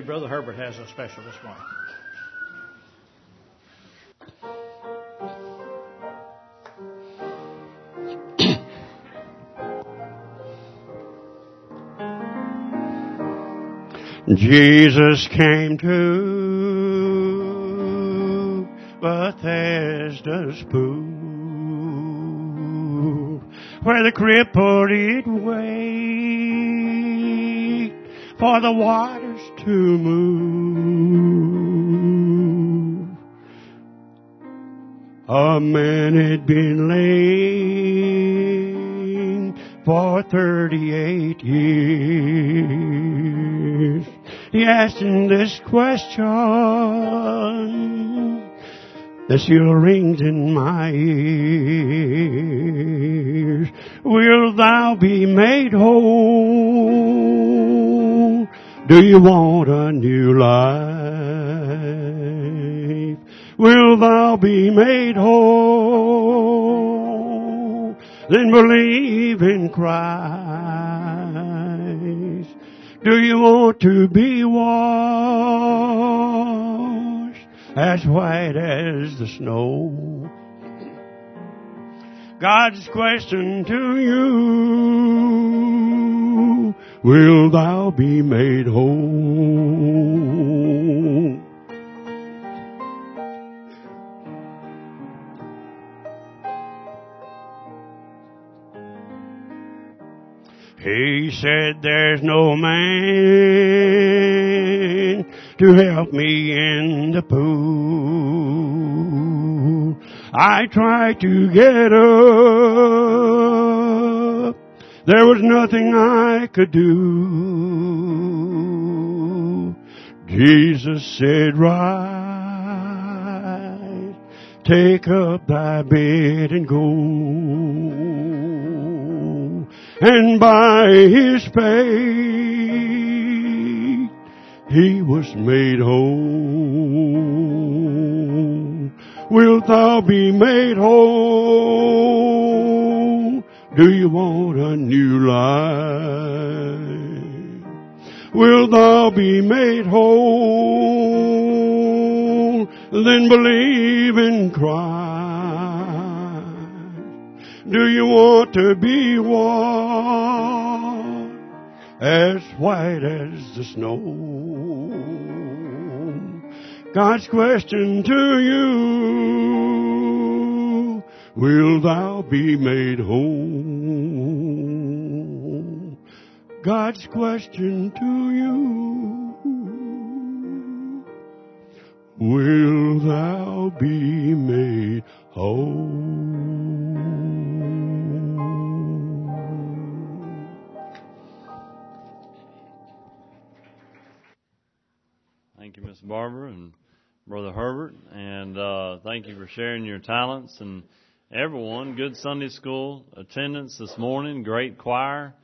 believe Brother Herbert has a special this morning. Jesus came to Bethesda's pool, where the crippled did wait for the waters to move. A man had been lame for 38 years. He asked him this question that still rings in my ears. Will thou be made whole? Do you want a new life? Will thou be made whole? Then believe in Christ. Do you want to be washed as white as the snow? God's question to you, will thou be made whole? He said, there's no man to help me in the pool. I tried to get up. There was nothing I could do. Jesus said, rise, take up thy bed and go and by his faith he was made whole. Wilt thou be made whole? Do you want a new life? Will thou be made whole? Then believe in Christ. Do you want to be as white as the snow? God's question to you, will thou be made whole? God's question to you, will thou be made whole? Brother Herbert, and uh, thank you for sharing your talents and everyone. Good Sunday school attendance this morning, great choir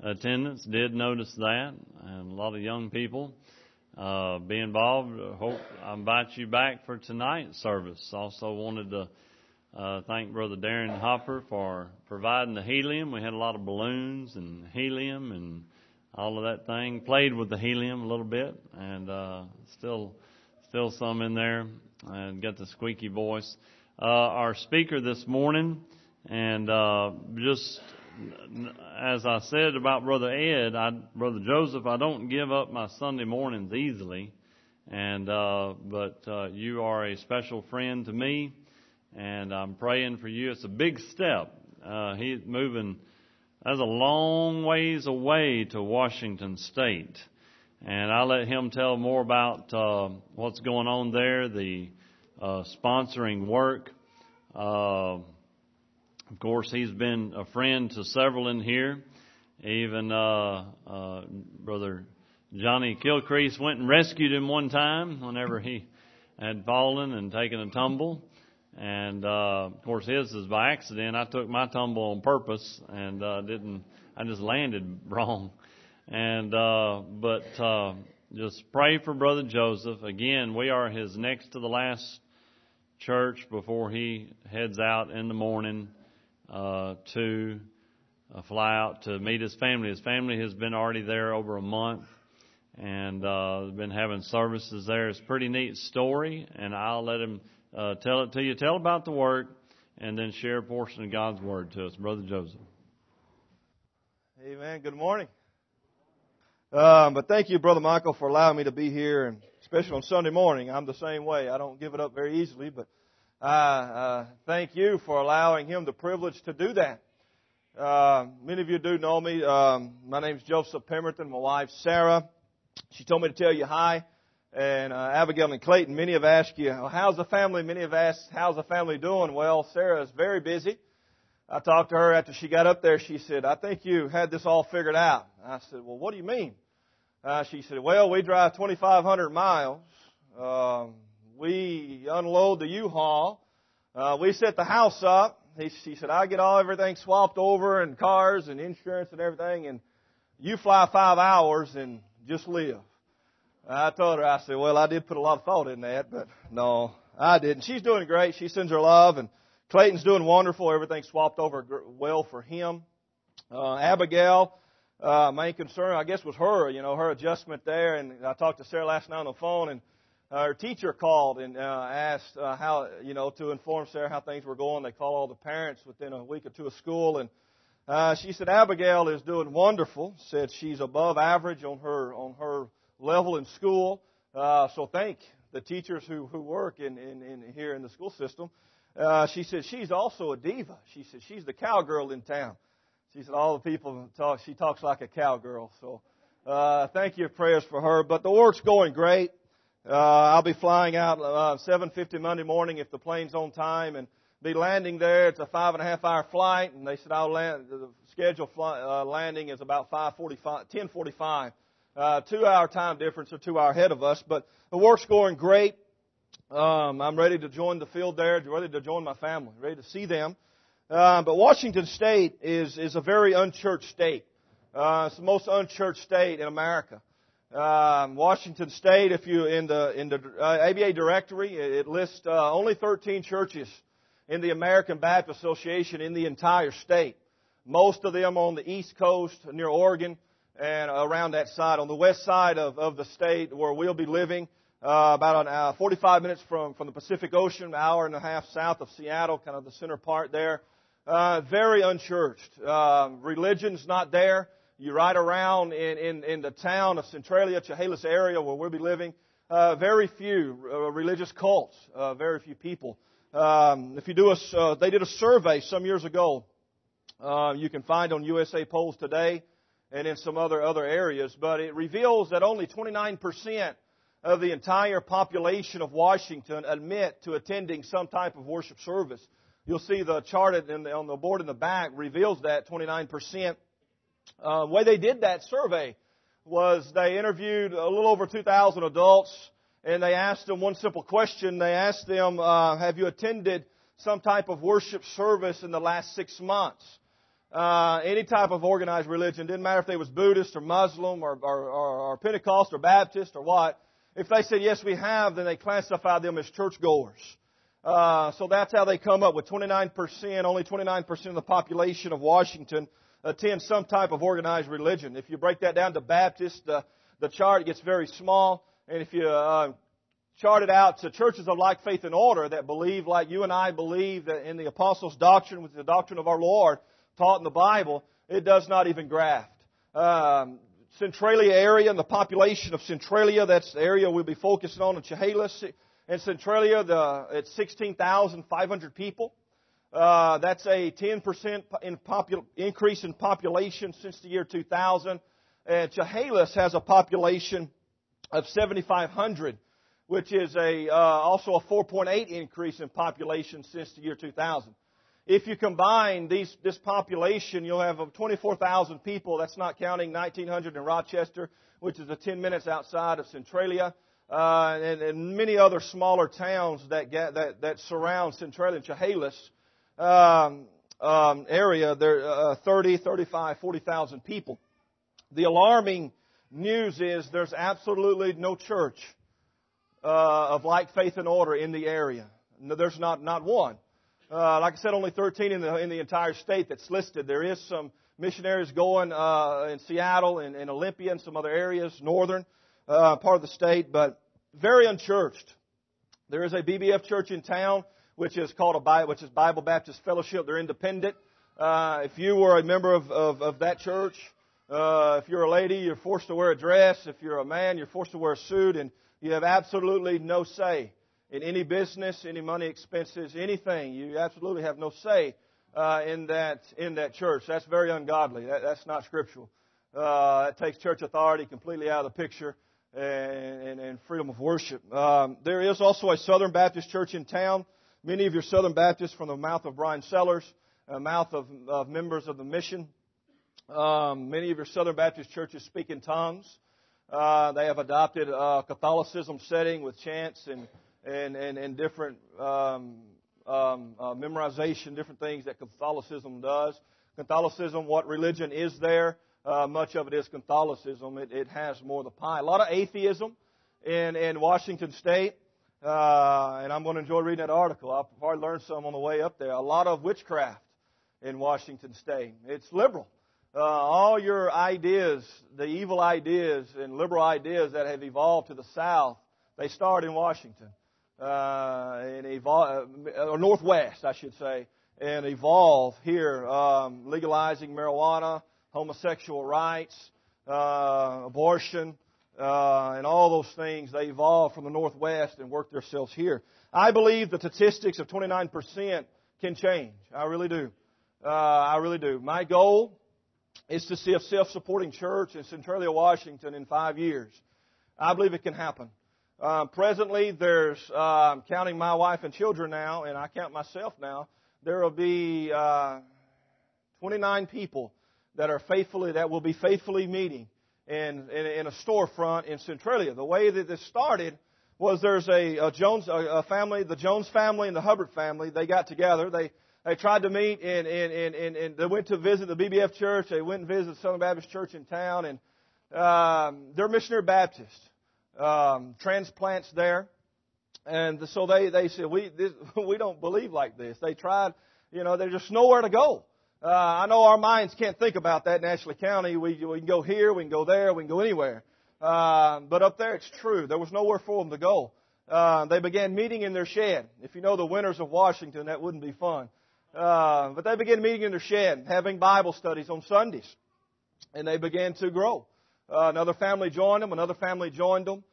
attendance. Did notice that, and a lot of young people uh, be involved. Hope I invite you back for tonight's service. Also wanted to uh, thank Brother Darren Hopper for providing the helium. We had a lot of balloons and helium and all of that thing. Played with the helium a little bit, and uh, still, still some in there. And got the squeaky voice. Uh, our speaker this morning, and uh, just as I said about Brother Ed, I, Brother Joseph, I don't give up my Sunday mornings easily, and uh, but uh, you are a special friend to me, and I'm praying for you. It's a big step. Uh, he's moving. That's a long ways away to Washington State, and I'll let him tell more about uh, what's going on there, the uh, sponsoring work. Uh, of course, he's been a friend to several in here. Even uh, uh, Brother Johnny Kilcrease went and rescued him one time whenever he had fallen and taken a tumble. And uh, of course, his is by accident. I took my tumble on purpose and didn't. I just landed wrong. And uh, but uh, just pray for Brother Joseph. Again, we are his next to the last church before he heads out in the morning uh, to uh, fly out to meet his family. His family has been already there over a month, and uh, been having services there. It's a pretty neat story, and I'll let him uh, tell it to you. Tell about the work, and then share a portion of God's word to us, Brother Joseph. Amen. Good morning. Um, but thank you, Brother Michael, for allowing me to be here, and especially on Sunday morning. I'm the same way. I don't give it up very easily, but I uh, thank you for allowing him the privilege to do that. Uh, many of you do know me. Um, my name is Joseph Pemberton. My wife Sarah. She told me to tell you hi. And uh, Abigail and Clayton, many have asked you, well, how's the family? Many have asked, how's the family doing? Well, Sarah is very busy. I talked to her after she got up there. She said, I think you had this all figured out. I said, well, what do you mean? Uh, she said, well, we drive 2,500 miles. Uh, we unload the U-Haul. Uh, we set the house up. He, she said, I get all everything swapped over and cars and insurance and everything and you fly five hours and just live. I told her, I said, well, I did put a lot of thought in that, but no, I didn't. She's doing great. She sends her love and Clayton's doing wonderful. Everything swapped over well for him. Uh, Abigail, uh, main concern, I guess, was her, you know, her adjustment there. And I talked to Sarah last night on the phone and uh, her teacher called and uh, asked uh, how, you know, to inform Sarah how things were going. They called all the parents within a week or two of school and uh, she said Abigail is doing wonderful. Said she's above average on her on her level in school. Uh, so thank the teachers who who work in, in, in here in the school system. Uh, she said she's also a diva. She said she's the cowgirl in town. She said all the people talk. She talks like a cowgirl. So uh, thank you prayers for her. But the work's going great. Uh, I'll be flying out uh, 7:50 Monday morning if the plane's on time and be landing there. It's a five and a half hour flight, and they said I'll land. The scheduled fly, uh, landing is about 5:45, 10:45. Uh, two hour time difference, or two hour ahead of us. But the work's going great. Um, I'm ready to join the field there, ready to join my family, ready to see them. Uh, but Washington State is is a very unchurched state. Uh, it's the most unchurched state in America. Um, Washington State, if you in the in the uh, ABA directory, it lists uh, only 13 churches in the American Baptist Association in the entire state. Most of them on the East Coast near Oregon and around that side. On the west side of, of the state where we'll be living, uh, about an hour, 45 minutes from, from the Pacific Ocean, an hour and a half south of Seattle, kind of the center part there. Uh, very unchurched. Uh, religion's not there. You ride around in, in, in the town of Centralia, Chehalis area where we'll be living. Uh, very few uh, religious cults. Uh, very few people. Um, if you do a, they did a survey some years ago. You can find on USA Polls today and in some other other areas, but it reveals that only 29% of the entire population of Washington admit to attending some type of worship service. You'll see the chart on the board in the back reveals that 29%. Uh, the way they did that survey was they interviewed a little over 2,000 adults and they asked them one simple question. They asked them, uh, "Have you attended some type of worship service in the last six months?" Uh, any type of organized religion didn't matter if they was Buddhist or Muslim or, or, or, or Pentecost or Baptist or what. If they said yes, we have, then they classified them as churchgoers. Uh, so that's how they come up with 29%. Only 29% of the population of Washington attend some type of organized religion. If you break that down to Baptist, the the chart gets very small. And if you uh, chart it out to churches of like faith and order that believe like you and I believe that in the apostles' doctrine, with the doctrine of our Lord taught in the Bible, it does not even graft. Um, Centralia area and the population of Centralia, that's the area we'll be focusing on in Chehalis. In Centralia, the, it's 16,500 people. Uh, that's a 10% in popul- increase in population since the year 2000. And Chehalis has a population of 7,500, which is a, uh, also a 4.8 increase in population since the year 2000. If you combine these, this population, you'll have 24,000 people. That's not counting 1,900 in Rochester, which is a 10 minutes outside of Centralia, uh, and, and, many other smaller towns that, that, that surround Centralia and Chehalis um, um, area. There are uh, 30, 35, 40,000 people. The alarming news is there's absolutely no church uh, of like faith and order in the area. No, there's not not one. Uh, like I said, only 13 in the in the entire state that's listed. There is some missionaries going uh, in Seattle and, and Olympia and some other areas, northern. Uh, part of the state, but very unchurched. There is a BBF church in town which is called a Bible, which is Bible Baptist Fellowship. They're independent. Uh, if you were a member of, of, of that church, uh, if you're a lady, you're forced to wear a dress. If you're a man, you're forced to wear a suit, and you have absolutely no say in any business, any money expenses, anything. You absolutely have no say uh, in that in that church. That's very ungodly. That, that's not scriptural. Uh, takes church authority completely out of the picture and, and, freedom of worship. Um, there is also a Southern Baptist church in town. Many of your Southern Baptists from the mouth of Brian Sellers, uh, mouth of, of members of the mission. Um, many of your Southern Baptist churches speak in tongues. Uh, they have adopted a Catholicism setting with chants and and and, and different um, um, uh, memorization, different things that Catholicism does. Catholicism, what religion is there? Uh, much of it is Catholicism. It, it has more of the pie. A lot of atheism in in Washington State. Uh, and I'm going to enjoy reading that article. I've probably learned some on the way up there. A lot of witchcraft in Washington State. It's liberal. Uh, all your ideas, the evil ideas and liberal ideas that have evolved to the South, they start in Washington uh, and evolve, uh, or Northwest, I should say, and evolve here, um, legalizing marijuana, homosexual rights, uh, abortion, uh, and all those things. They evolved from the Northwest and worked themselves here. I believe the statistics of 29% can change. I really do. Uh, I really do. My goal is to see a self-supporting church in Centralia, Washington in five years. I believe it can happen. Um, presently, there's uh, counting my wife and children now, and I count myself now. There will be uh, 29 people that are faithfully that will be faithfully meeting in, in, in a storefront in Centralia. The way that this started was there's a, a Jones a, a family, the Jones family and the Hubbard family. They got together. They they tried to meet and and and and, and they went to visit the BBF church. They went and visited Southern Baptist Church in town, and um, they're missionary Baptists um, transplants there. And so they, they said, we, this, we don't believe like this. They tried, you know, there's just nowhere to go. Uh, I know our minds can't think about that in Ashley County. We, we can go here, we can go there, we can go anywhere. Uh, but up there it's true. There was nowhere for them to go. Uh, they began meeting in their shed. If you know the winters of Washington, that wouldn't be fun. Uh, but they began meeting in their shed, having Bible studies on Sundays. And they began to grow. Uh, another family joined them. Another family joined them.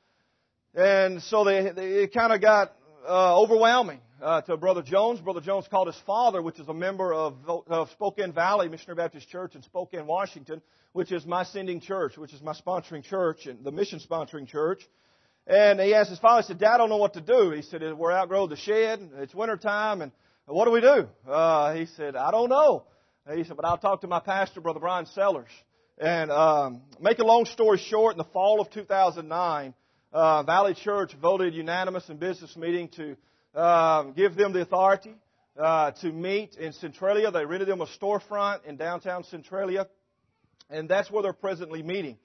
And so they, they it kind of got uh, overwhelming uh, to Brother Jones. Brother Jones called his father, which is a member of, of Spokane Valley Missionary Baptist Church in Spokane, Washington, which is my sending church, which is my sponsoring church and the mission sponsoring church. And he asked his father, he said, Dad, I don't know what to do. He said, we're outgrown the shed. It's winter time. And what do we do? Uh, he said, I don't know. He said, but I'll talk to my pastor, Brother Brian Sellers. And um, make a long story short, in the fall of 2009, uh, Valley Church voted unanimous in business meeting to uh, give them the authority uh, to meet in Centralia. They rented them a storefront in downtown Centralia, and that's where they're presently meeting.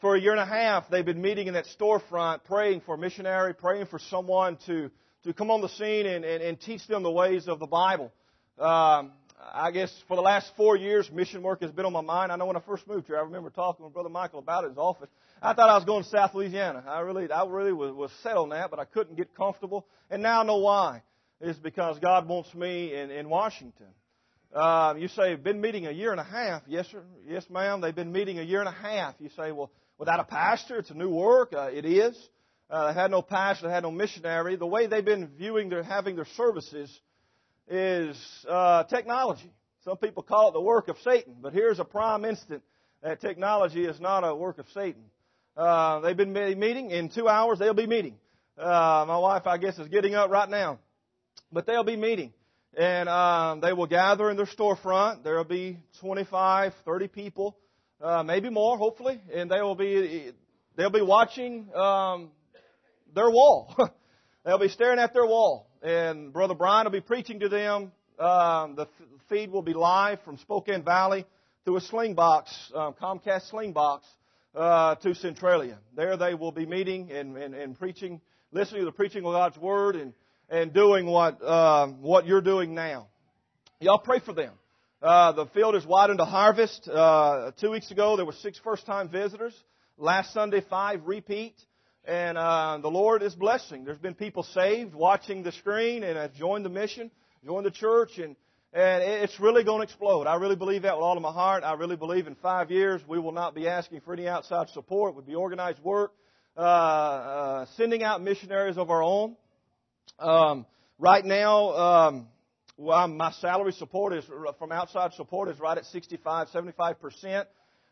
For a year and a half, they've been meeting in that storefront, praying for a missionary, praying for someone to, to come on the scene and, and, and teach them the ways of the Bible. Um, I guess for the last four years, mission work has been on my mind. I know when I first moved here, I remember talking with Brother Michael about it in his office. I thought I was going to South Louisiana. I really, I really was, was set on that, but I couldn't get comfortable. And now I know why. It's because God wants me in, in Washington. Uh, you say, been meeting a year and a half. Yes, sir. Yes, ma'am. They've been meeting a year and a half. You say, well, without a pastor, it's a new work. Uh, it is. Uh, they had no pastor, they had no missionary. The way they've been viewing their, having their services is uh, technology. Some people call it the work of Satan, but here's a prime instant that technology is not a work of Satan. Uh, they've been meeting in two hours. They'll be meeting. Uh, my wife, I guess, is getting up right now, but they'll be meeting, and um, they will gather in their storefront. There will be 25, 30 people, uh, maybe more, hopefully, and they will be they'll be watching um, their wall. they'll be staring at their wall and Brother Brian will be preaching to them. Um, the feed will be live from Spokane Valley through a Slingbox, um, Comcast Slingbox, uh, to Centralia. There they will be meeting and, and, and, preaching, listening to the preaching of God's Word and, and doing what, uh, what you're doing now. Y'all pray for them. Uh, the field is wide into harvest. Uh, two weeks ago, there were six first-time visitors. last Sunday, five repeat. And uh, the Lord is blessing. There's been people saved watching the screen and have joined the mission, joined the church, and and it's really going to explode. I really believe that with all of my heart. I really believe in five years we will not be asking for any outside support. Would be organized work, uh, uh, sending out missionaries of our own. Um, right now, um, well, my salary support is from outside support is right at 65, 75 percent,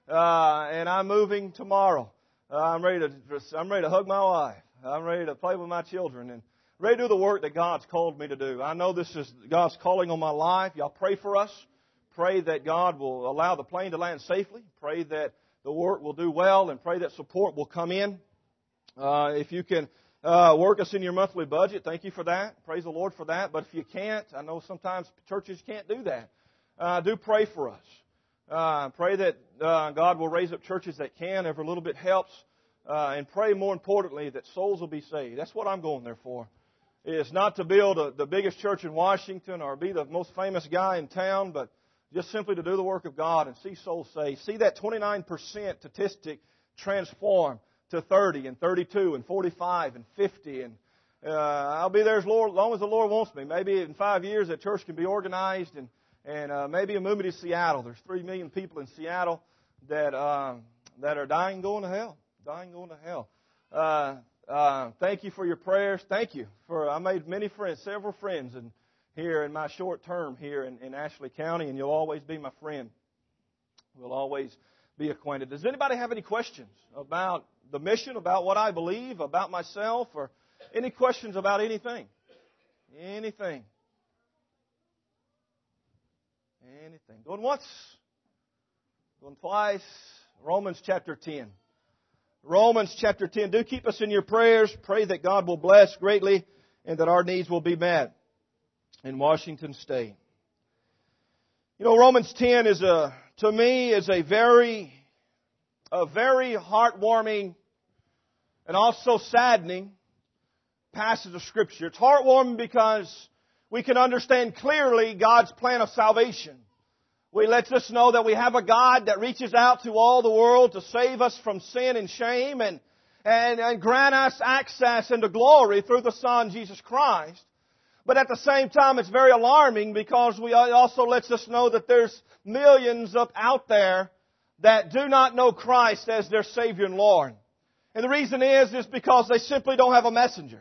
uh, and I'm moving tomorrow. Uh, I'm ready to I'm ready to hug my wife. I'm ready to play with my children and ready to do the work that God's called me to do. I know this is God's calling on my life. Y'all pray for us. Pray that God will allow the plane to land safely. Pray that the work will do well, and pray that support will come in. Uh, if you can uh, work us in your monthly budget. Thank you for that. Praise the Lord for that. But if you can't, I know sometimes churches can't do that. Uh, do pray for us. Uh, pray that uh, God will raise up churches that can. Every little bit helps. Uh, and pray more importantly that souls will be saved. That's what I'm going there for. It's not to build a, the biggest church in Washington or be the most famous guy in town, but just simply to do the work of God and see souls saved. See that 29% statistic transform to 30 and 32 and 45 and 50 and uh, I'll be there as Lord, long as the Lord wants me. Maybe in five years that church can be organized and and uh, maybe a move me to Seattle. There's three million people in Seattle that um, that are dying going to hell, dying going to hell. Uh, uh, thank you for your prayers. Thank you for I made many friends, several friends, and here in my short term here in, in Ashley County, and you'll always be my friend. We'll always be acquainted. Does anybody have any questions about the mission, about what I believe, about myself, or any questions about anything? Anything. Anything. Going once, going twice. Romans chapter 10. Romans chapter 10. Do keep us in your prayers. Pray that God will bless greatly and that our needs will be met in Washington State. You know, Romans 10 is a, to me, is a very, a very heartwarming and also saddening passage of Scripture. It's heartwarming because we can understand clearly God's plan of salvation. We lets us know that we have a God that reaches out to all the world to save us from sin and shame and, and, and grant us access into glory through the Son, Jesus Christ. But at the same time, it's very alarming because we also lets us know that there's millions up out there that do not know Christ as their Savior and Lord. And the reason is, is because they simply don't have a messenger.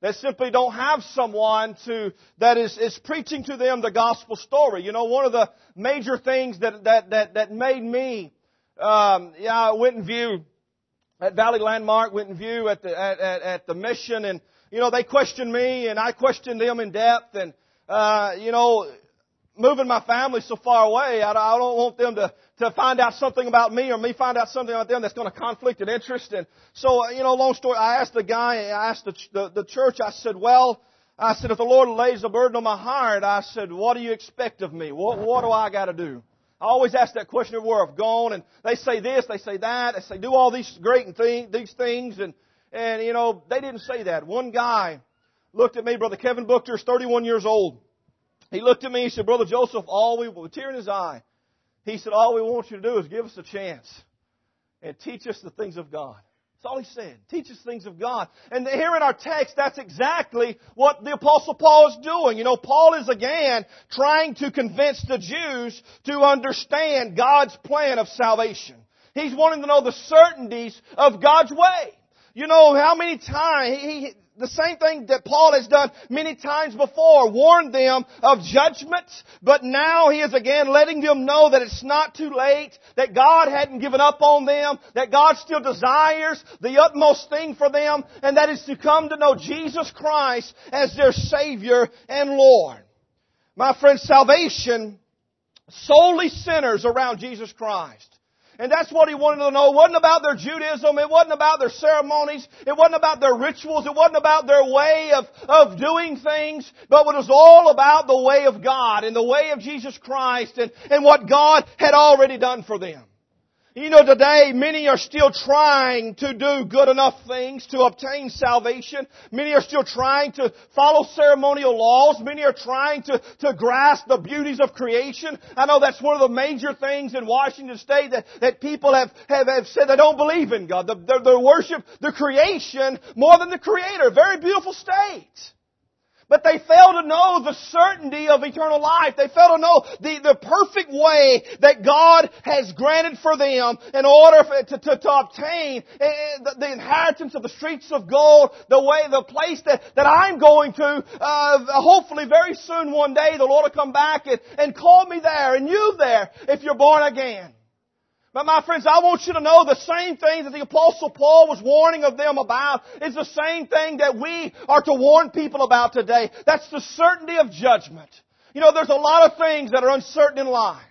They simply don't have someone to, that is, is preaching to them the gospel story. You know, one of the major things that, that, that, that made me, um, yeah, I went and view at Valley Landmark, went and view at the, at, at, at the mission and, you know, they questioned me and I questioned them in depth and, uh, you know, moving my family so far away, I, I don't want them to, to find out something about me or me find out something about them that's going to conflict an interest. And so, uh, you know, long story, I asked the guy, I asked the, the, the church, I said, well, I said, if the Lord lays a burden on my heart, I said, what do you expect of me? What, what do I got to do? I always ask that question everywhere I've gone, and they say this, they say that, they say do all these great and thing, these things, and and you know they didn't say that. One guy looked at me, brother Kevin Booker, is 31 years old. He looked at me, he said, Brother Joseph, all we, with a tear in his eye, he said, all we want you to do is give us a chance and teach us the things of God. That's all he said. Teach us things of God. And here in our text, that's exactly what the Apostle Paul is doing. You know, Paul is again trying to convince the Jews to understand God's plan of salvation. He's wanting to know the certainties of God's way. You know, how many times, he, the same thing that Paul has done many times before, warned them of judgment, but now he is again letting them know that it's not too late, that God hadn't given up on them, that God still desires the utmost thing for them, and that is to come to know Jesus Christ as their Savior and Lord. My friends, salvation solely centers around Jesus Christ. And that's what he wanted to know. It wasn't about their Judaism. It wasn't about their ceremonies. It wasn't about their rituals. It wasn't about their way of, of doing things. But it was all about the way of God and the way of Jesus Christ and, and what God had already done for them. You know, today many are still trying to do good enough things to obtain salvation. Many are still trying to follow ceremonial laws. Many are trying to, to grasp the beauties of creation. I know that's one of the major things in Washington State that, that people have, have, have said they don't believe in God. They, they worship the creation more than the Creator. Very beautiful state. But they fail to know the certainty of eternal life. They fail to know the, the perfect way that God has granted for them in order to, to, to obtain eh, eh, the, the, inheritance of the streets of gold, the way, the place that, that I'm going to, uh, hopefully very soon one day the Lord will come back and, and call me there and you there if you're born again. But my friends, I want you to know the same thing that the apostle Paul was warning of them about is the same thing that we are to warn people about today. That's the certainty of judgment. You know, there's a lot of things that are uncertain in life.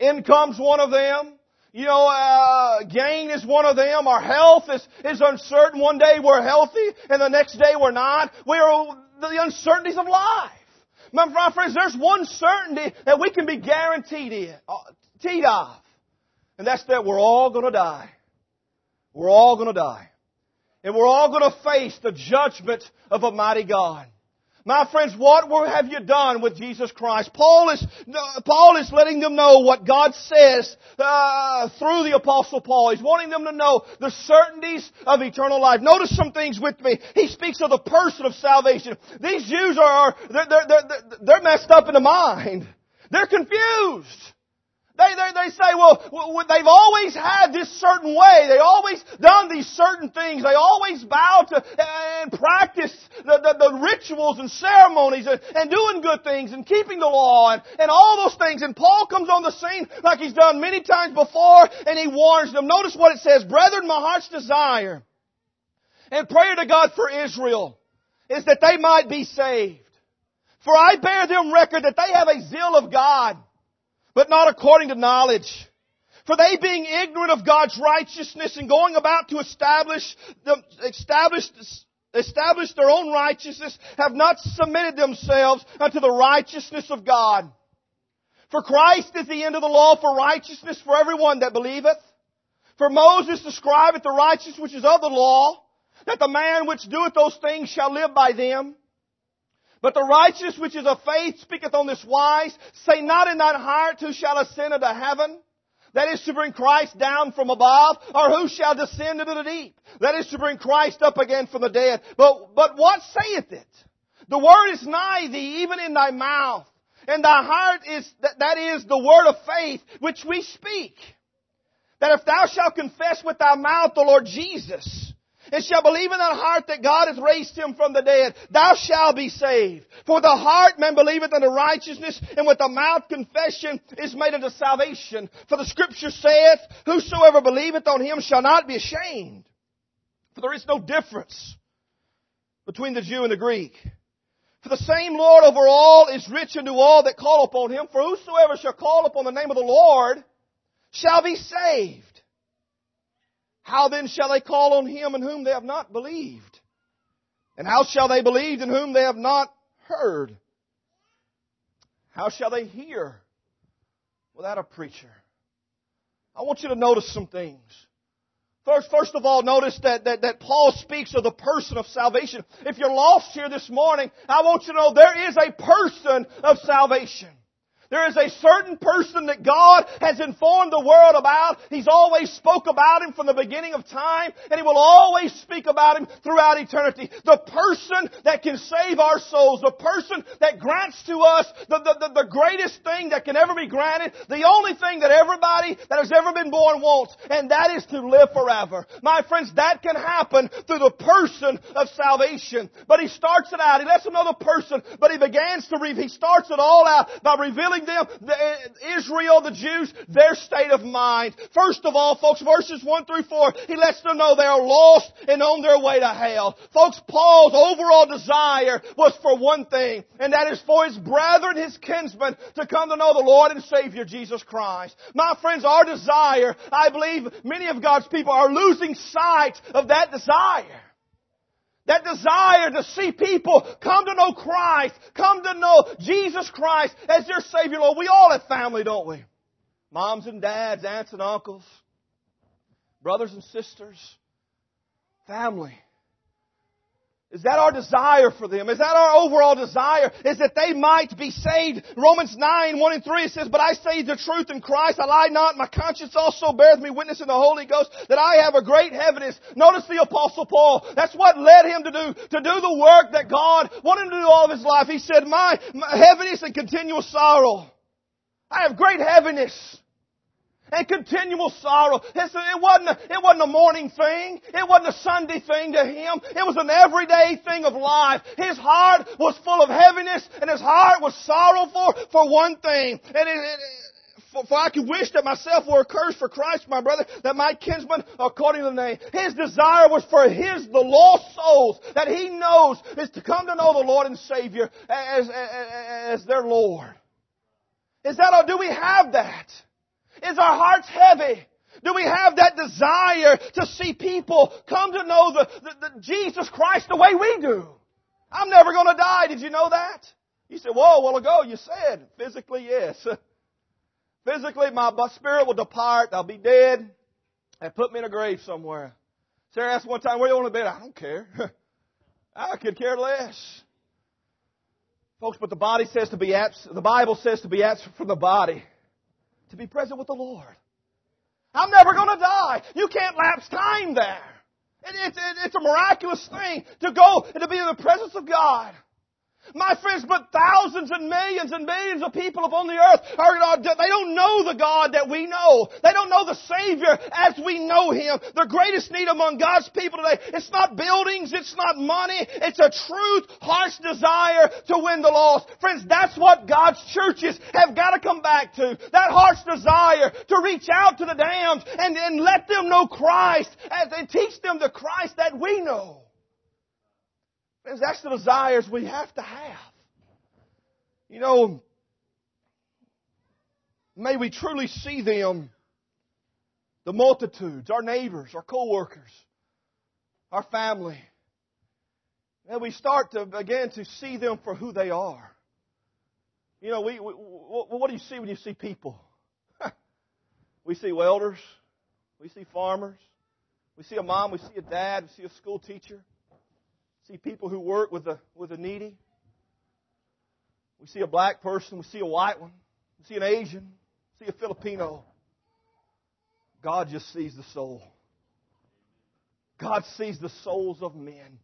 Income's one of them. You know, uh, gain is one of them. Our health is, is uncertain. One day we're healthy and the next day we're not. We're the uncertainties of life. My, friends, there's one certainty that we can be guaranteed of. And that's that we're all going to die. We're all going to die. And we're all going to face the judgment of a mighty God. My friends, what have you done with Jesus Christ? Paul is, Paul is letting them know what God says uh, through the Apostle Paul. He's wanting them to know the certainties of eternal life. Notice some things with me. He speaks of the person of salvation. These Jews are, they're, they're, they're, they're messed up in the mind. They're confused. They, they, they say, well, they've always had this certain way. They always done these certain things. They always bow to and practice the, the, the rituals and ceremonies and, and, doing good things and keeping the law and, and all those things. And Paul comes on the scene like he's done many times before and he warns them. Notice what it says, Brethren, my heart's desire and prayer to God for Israel is that they might be saved. For I bear them record that they have a zeal of God but not according to knowledge. For they being ignorant of God's righteousness and going about to establish, them, establish, establish their own righteousness, have not submitted themselves unto the righteousness of God. For Christ is the end of the law for righteousness for everyone that believeth. For Moses describeth the righteousness which is of the law, that the man which doeth those things shall live by them. But the righteous which is of faith speaketh on this wise, say not in thine heart who shall ascend into heaven, that is to bring Christ down from above, or who shall descend into the deep, that is to bring Christ up again from the dead. But, but what saith it? The word is nigh thee, even in thy mouth, and thy heart is, that, that is the word of faith which we speak. That if thou shalt confess with thy mouth the Lord Jesus, and shall believe in thy heart that God hath raised him from the dead, thou shalt be saved. For the heart man believeth unto righteousness, and with the mouth confession is made unto salvation. For the scripture saith, Whosoever believeth on him shall not be ashamed. For there is no difference between the Jew and the Greek. For the same Lord over all is rich unto all that call upon him. For whosoever shall call upon the name of the Lord shall be saved. How then shall they call on him in whom they have not believed? And how shall they believe in whom they have not heard? How shall they hear without a preacher? I want you to notice some things. First, first of all, notice that, that, that Paul speaks of the person of salvation. If you're lost here this morning, I want you to know there is a person of salvation. There is a certain person that God has informed the world about. He's always spoke about him from the beginning of time, and He will always speak about him throughout eternity. The person that can save our souls, the person that grants to us the, the, the, the greatest thing that can ever be granted, the only thing that everybody that has ever been born wants, and that is to live forever. My friends, that can happen through the person of salvation. But He starts it out. He lets another person, but He begins to, re- He starts it all out by revealing telling them, the, uh, Israel, the Jews, their state of mind. First of all, folks, verses 1 through 4, he lets them know they are lost and on their way to hell. Folks, Paul's overall desire was for one thing, and that is for his brethren, his kinsmen, to come to know the Lord and Savior Jesus Christ. My friends, our desire, I believe many of God's people are losing sight of that desire. That desire to see people come to know Christ, come to know Jesus Christ as their Savior, Lord. We all have family, don't we? Moms and dads, aunts and uncles, brothers and sisters, family. Is that our desire for them? Is that our overall desire? Is that they might be saved? Romans 9, 1 and 3 it says, But I say the truth in Christ, I lie not, my conscience also bears me witness in the Holy Ghost that I have a great heaviness. Notice the Apostle Paul. That's what led him to do, to do the work that God wanted him to do all of his life. He said, My, my heaviness and continual sorrow. I have great heaviness and continual sorrow. It wasn't, a, it wasn't a morning thing. It wasn't a Sunday thing to him. It was an everyday thing of life. His heart was full of heaviness and his heart was sorrowful for one thing. And it, it, for, for, I could wish that myself were accursed for Christ, my brother, that my kinsman, according to the name, his desire was for his, the lost souls that he knows is to come to know the Lord and Savior as, as, as their Lord. Is that, all? do we have that? Is our hearts heavy? Do we have that desire to see people come to know the, the, the Jesus Christ the way we do? I'm never going to die. Did you know that? You said, whoa, a while ago you said, physically, yes. physically, my, spirit will depart. I'll be dead and put me in a grave somewhere. Sarah asked one time, where do you want to be? I don't care. I could care less. Folks, but the body says to be absent, the Bible says to be absent from the body to be present with the Lord. I'm never going to die. You can't lapse time there. It, it, it, it's a miraculous thing to go and to be in the presence of God. My friends, but thousands and millions and millions of people upon the earth are, they don't know the God that we know. They don't know the Savior as we know Him. The greatest need among God's people today, it's not buildings, it's not money, it's a truth, harsh desire to win the lost. Friends, that's what God's churches have got to come back to. That harsh desire to reach out to the damned and, and let them know Christ as and teach them the Christ that we know. That's the desires we have to have. You know, may we truly see them, the multitudes, our neighbors, our co-workers, our family. And we start to again to see them for who they are. You know, we, we what do you see when you see people? we see welders, we see farmers, we see a mom, we see a dad, we see a school teacher see people who work with the, with the needy. We see a black person. We see a white one. We see an Asian. We see a Filipino. God just sees the soul. God sees the souls of men.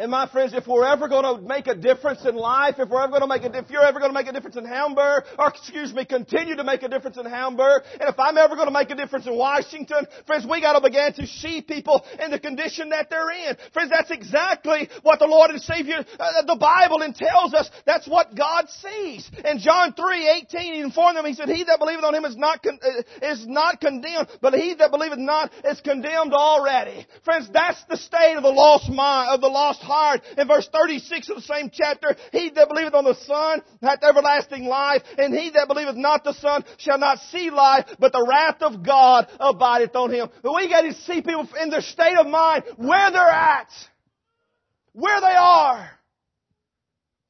And my friends, if we're ever going to make a difference in life, if we're ever going to make a, if you're ever going to make a difference in Hamburg, or excuse me, continue to make a difference in Hamburg, and if I'm ever going to make a difference in Washington, friends, we got to begin to see people in the condition that they're in. Friends, that's exactly what the Lord and Savior, uh, the Bible tells us. That's what God sees. In John 3, 18, He informed them, He said, He that believeth on Him is not, con- uh, is not condemned, but he that believeth not is condemned already. Friends, that's the state of the lost mind, of the lost heart. In verse 36 of the same chapter, he that believeth on the Son hath everlasting life, and he that believeth not the Son shall not see life, but the wrath of God abideth on him. But we got to see people in their state of mind, where they're at, where they are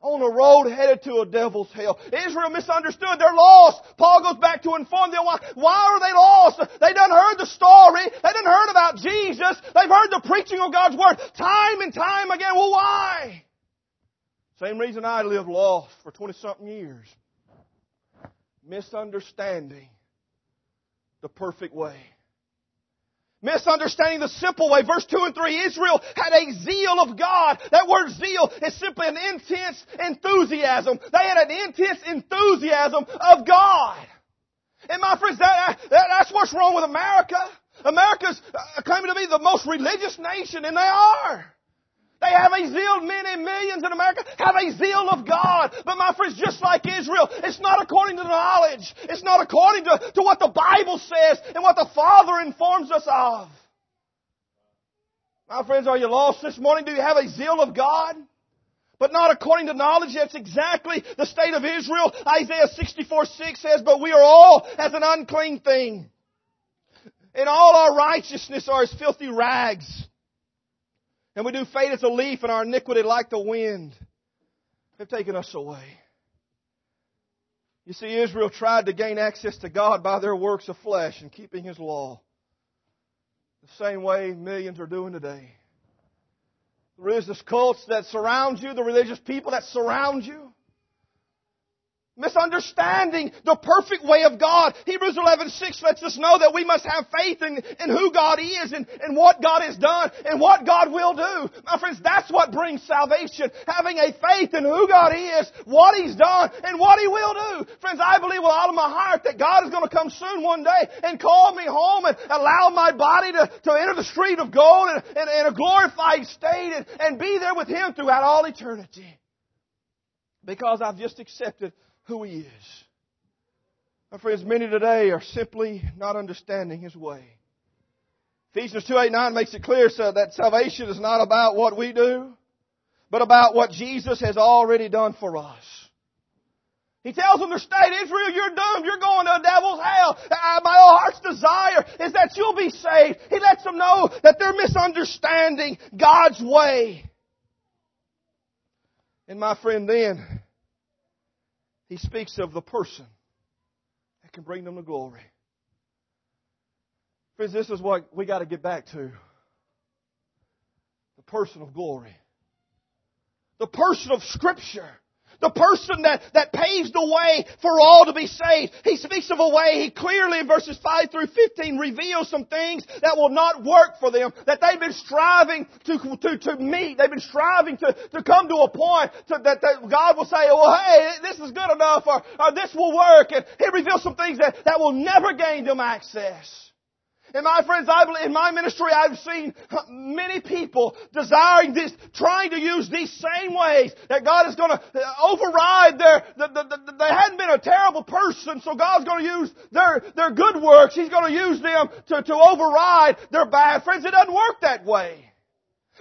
on a road headed to a devil's hell. Israel misunderstood. They're lost. Paul goes back to inform them why, why are they lost? They done heard the story. They done heard about Jesus. They've heard the preaching of God's Word time and time again. Well, why? Same reason I lived lost for 20 something years. Misunderstanding the perfect way. Misunderstanding the simple way. Verse 2 and 3, Israel had a zeal of God. That word zeal is simply an intense enthusiasm. They had an intense enthusiasm of God. And my friends, that, that, that's what's wrong with America. America's uh, claiming to be the most religious nation, and they are. They have a zeal, many millions in America have a zeal of God. But my friends, just like Israel, it's not according to knowledge. It's not according to, to what the Bible says and what the Father informs us of. My friends, are you lost this morning? Do you have a zeal of God? But not according to knowledge. That's exactly the state of Israel. Isaiah 64 6 says, But we are all as an unclean thing. And all our righteousness are as filthy rags. And we do fade as a leaf, and our iniquity, like the wind, have taken us away. You see, Israel tried to gain access to God by their works of flesh and keeping His law. the same way millions are doing today. The religious cults that surround you, the religious people that surround you, misunderstanding the perfect way of God. Hebrews 11:6 lets us know that we must have faith in, in who God is and, and what God has done and what God will do. My friends, that's what brings salvation. Having a faith in who God is, what He's done, and what He will do. Friends, I believe with all of my heart that God is going to come soon one day and call me home and allow my body to, to enter the street of gold and, and, and a glorified state and, and be there with Him throughout all eternity. Because I've just accepted who He is. My friends, many today are simply not understanding His way. Ephesians 2, 8, 9 makes it clear so that salvation is not about what we do, but about what Jesus has already done for us. He tells them to state, Israel, you're doomed. You're going to a devil's hell. Uh, my heart's desire is that you'll be saved. He lets them know that they're misunderstanding God's way. And my friend, then, he speaks of the person that can bring them to glory. Friends, this is what we got to get back to. The person of glory. The person of Scripture. The person that, that paves the way for all to be saved. He speaks of a way, he clearly in verses 5 through 15 reveals some things that will not work for them, that they've been striving to, to, to meet. They've been striving to, to come to a point to, that, that God will say, well, hey, this is good enough, or, or this will work. And he reveals some things that, that will never gain them access. And my friends, I believe in my ministry, I've seen uh, many people desiring this, trying to use these same ways that God is going to uh, override their. The, the, the, they hadn't been a terrible person, so God's going to use their their good works. He's going to use them to to override their bad. Friends, it doesn't work that way.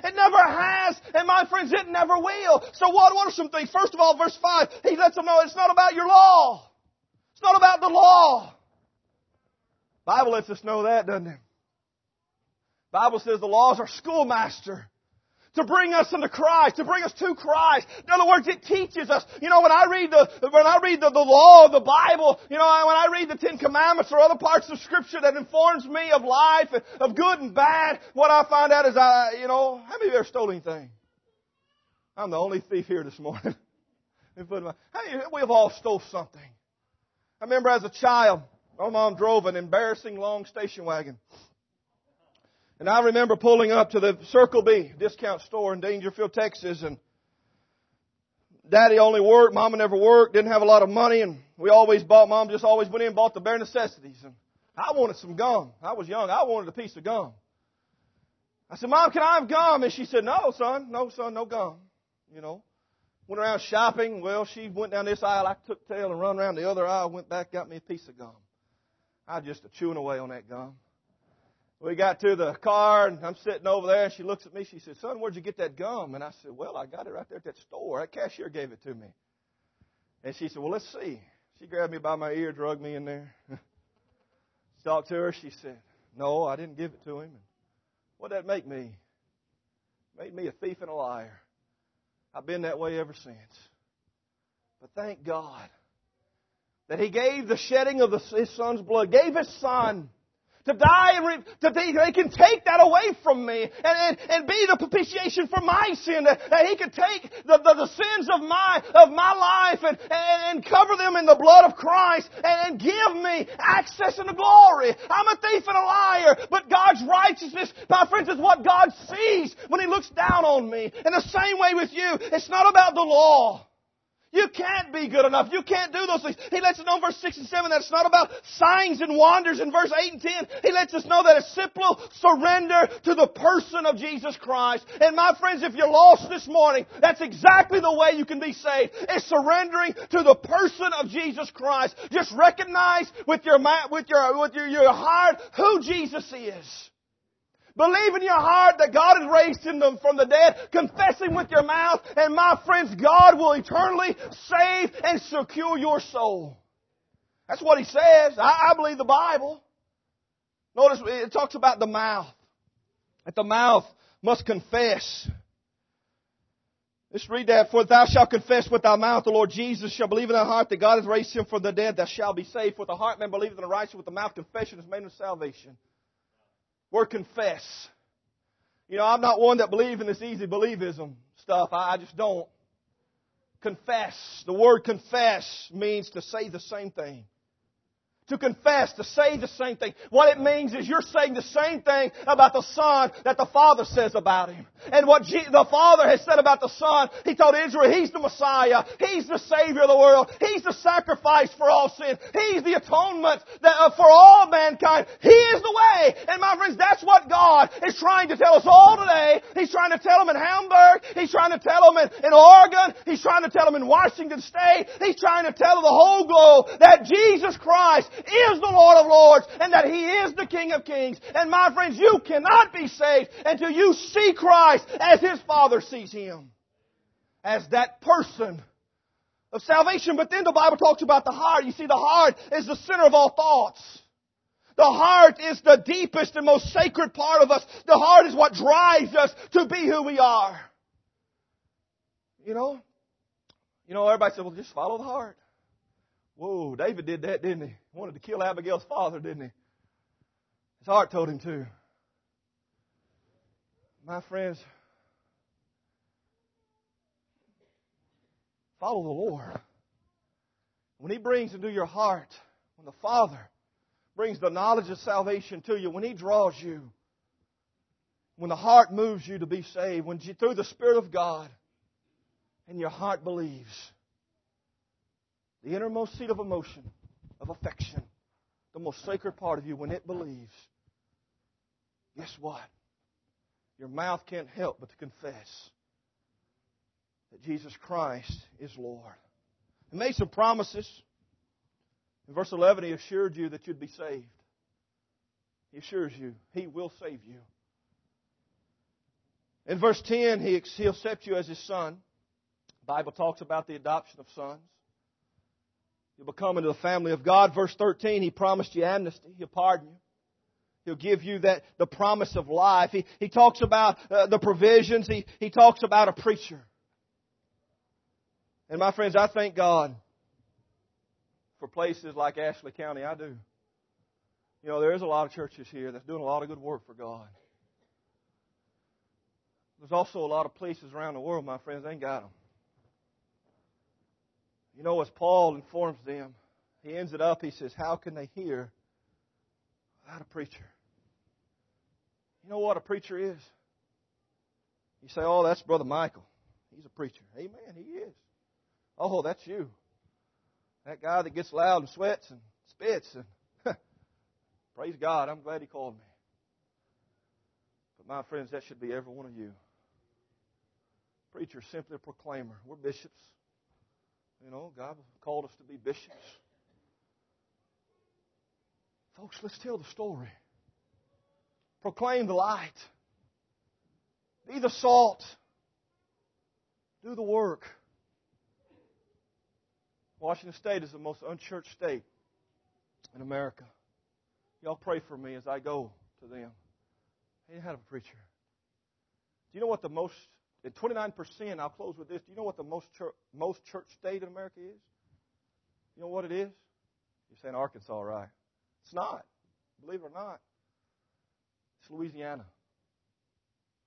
It never has, and my friends, it never will. So what, what are some things? First of all, verse 5, he lets them know it's not about your law. It's not about the law. Bible lets us know that, doesn't it? Bible says the laws are schoolmaster to bring us into Christ, to bring us to Christ. In other words, it teaches us. You know, when I read the when I read the, the law of the Bible, you know, when I read the Ten Commandments or other parts of Scripture that informs me of life, of good and bad, what I find out is I, you know, how many of you ever stole anything? I'm the only thief here this morning. we've all stole something. I remember as a child, my mom drove an embarrassing long station wagon. And I remember pulling up to the Circle B discount store in Daingerfield, Texas, and Daddy only worked, Mama never worked, didn't have a lot of money, and we always bought, Mom just always went in and bought the bare necessities. And I wanted some gum. I was young. I wanted a piece of gum. I said, Mom, can I have gum? And she said, No, son. No, son, no gum. You know. Went around shopping. Well, she went down this aisle. I took tail and run around the other aisle, went back, got me a piece of gum. I just a chewing away on that gum. We got to the car, and I'm sitting over there, and she looks at me. She said, Son, where'd you get that gum? And I said, Well, I got it right there at that store. That cashier gave it to me. And she said, Well, let's see. She grabbed me by my ear, drugged me in there. Talked to her. She said, No, I didn't give it to him. And What'd that make me? Made me a thief and a liar. I've been that way ever since. But thank God that He gave the shedding of the, His Son's blood, gave His Son to die and re- to they, they can take that away from me and, and, and be the propitiation for my sin that, that he could take the, the, the, sins of my of my life and, and, and cover them in the blood of Christ and, and give me access into glory. I'm a thief and a liar, but God's righteousness, my friends, is what God sees when He looks down on me. In the same way with you, it's not about the law. You can't be good enough. You can't do those things. He lets us know in verse 6 and 7 that it's not about signs and wonders. In verse 8 and 10, he lets us know that it's simple surrender to the person of Jesus Christ. And my friends, if you're lost this morning, that's exactly the way you can be saved. It's surrendering to the person of Jesus Christ. Just recognize with your, with your, with your, your heart who Jesus is. Believe in your heart that God has raised him from the dead. Confessing with your mouth. And my friends, God will eternally save and secure your soul. That's what he says. I, I believe the Bible. Notice it talks about the mouth. That the mouth must confess. Let's read that. For thou shalt confess with thy mouth the Lord Jesus, shall believe in thy heart that God hath raised him from the dead, thou shalt be saved. For the heart man believeth in the righteous, with the mouth confession is made of salvation. Word confess. You know, I'm not one that believes in this easy believism stuff. I just don't. Confess. The word confess means to say the same thing to confess, to say the same thing. What it means is you're saying the same thing about the Son that the Father says about Him. And what the Father has said about the Son, He told Israel, He's the Messiah. He's the Savior of the world. He's the sacrifice for all sin. He's the atonement that, uh, for all mankind. He is the way. And my friends, that's what God is trying to tell us all today. He's trying to tell them in Hamburg. He's trying to tell them in, in Oregon. He's trying to tell them in Washington State. He's trying to tell the whole globe that Jesus Christ is the Lord of Lords and that He is the King of Kings. And my friends, you cannot be saved until you see Christ as His Father sees Him. As that person of salvation. But then the Bible talks about the heart. You see, the heart is the center of all thoughts. The heart is the deepest and most sacred part of us. The heart is what drives us to be who we are. You know? You know, everybody says, well, just follow the heart. Whoa, David did that, didn't he? Wanted to kill Abigail's father, didn't he? His heart told him to. My friends, follow the Lord. When He brings into your heart, when the Father brings the knowledge of salvation to you, when He draws you, when the heart moves you to be saved, when you, through the Spirit of God, and your heart believes, the innermost seat of emotion, of affection, the most sacred part of you, when it believes, guess what? Your mouth can't help but to confess that Jesus Christ is Lord. He made some promises. In verse 11, he assured you that you'd be saved. He assures you he will save you. In verse 10, he, he'll accept you as his son. The Bible talks about the adoption of sons. You'll become into the family of God. Verse 13, He promised you amnesty. He'll pardon you. He'll give you that, the promise of life. He, he talks about uh, the provisions. He, he talks about a preacher. And my friends, I thank God for places like Ashley County. I do. You know, there's a lot of churches here that's doing a lot of good work for God. There's also a lot of places around the world, my friends, they ain't got them. You know, as Paul informs them, he ends it up, he says, How can they hear without a preacher? You know what a preacher is? You say, Oh, that's Brother Michael. He's a preacher. Amen, he is. Oh, that's you. That guy that gets loud and sweats and spits and praise God, I'm glad he called me. But my friends, that should be every one of you. Preacher simply a proclaimer. We're bishops. You know, God called us to be bishops. Folks, let's tell the story. Proclaim the light. Be the salt. Do the work. Washington State is the most unchurched state in America. Y'all pray for me as I go to them. They didn't a preacher. Do you know what the most at 29%, I'll close with this. Do you know what the most church, most church state in America is? You know what it is? You're saying Arkansas, right? It's not. Believe it or not. It's Louisiana.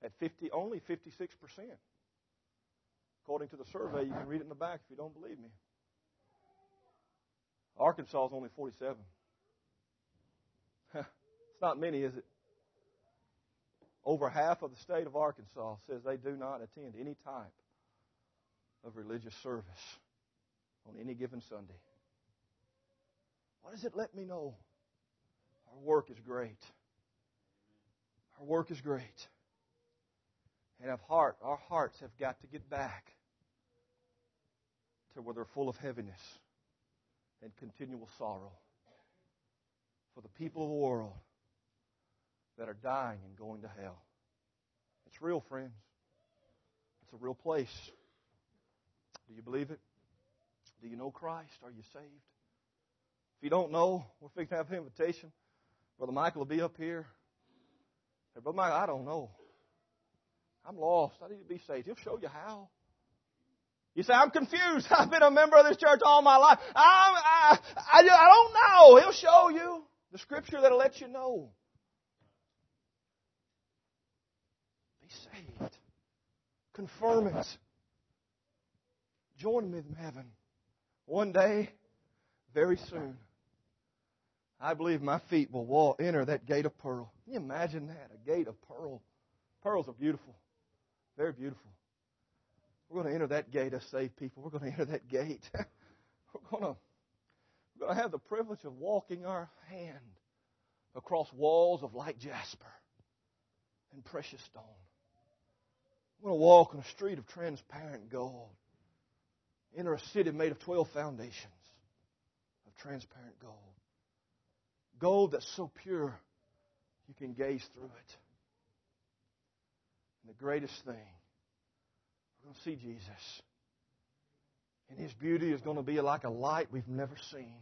At 50, only 56%. According to the survey, you can read it in the back if you don't believe me. Arkansas is only 47. it's not many, is it? Over half of the state of Arkansas says they do not attend any type of religious service on any given Sunday. What does it let me know? Our work is great. Our work is great. And our heart, our hearts have got to get back to where they're full of heaviness and continual sorrow for the people of the world that are dying and going to hell. It's real, friends. It's a real place. Do you believe it? Do you know Christ? Are you saved? If you don't know, we're fixing to have an invitation. Brother Michael will be up here. Say, Brother Michael, I don't know. I'm lost. I need to be saved. He'll show you how. You say, I'm confused. I've been a member of this church all my life. I'm, I, I, I don't know. He'll show you the scripture that'll let you know. Saved. Confirm it. Join me in heaven. One day, very soon, I believe my feet will walk, enter that gate of pearl. Can you imagine that? A gate of pearl. Pearls are beautiful. Very beautiful. We're going to enter that gate of saved people. We're going to enter that gate. we're going to, we're going to have the privilege of walking our hand across walls of light jasper and precious stone. We're going to walk on a street of transparent gold. Enter a city made of 12 foundations of transparent gold. Gold that's so pure you can gaze through it. And the greatest thing, we're going to see Jesus. And His beauty is going to be like a light we've never seen.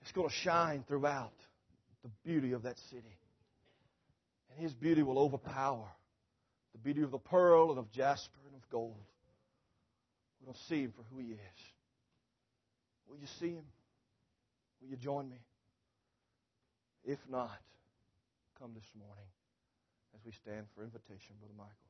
It's going to shine throughout the beauty of that city. And His beauty will overpower the beauty of the pearl and of jasper and of gold. Going to see Him for who He is. Will you see Him? Will you join me? If not, come this morning as we stand for invitation, Brother Michael.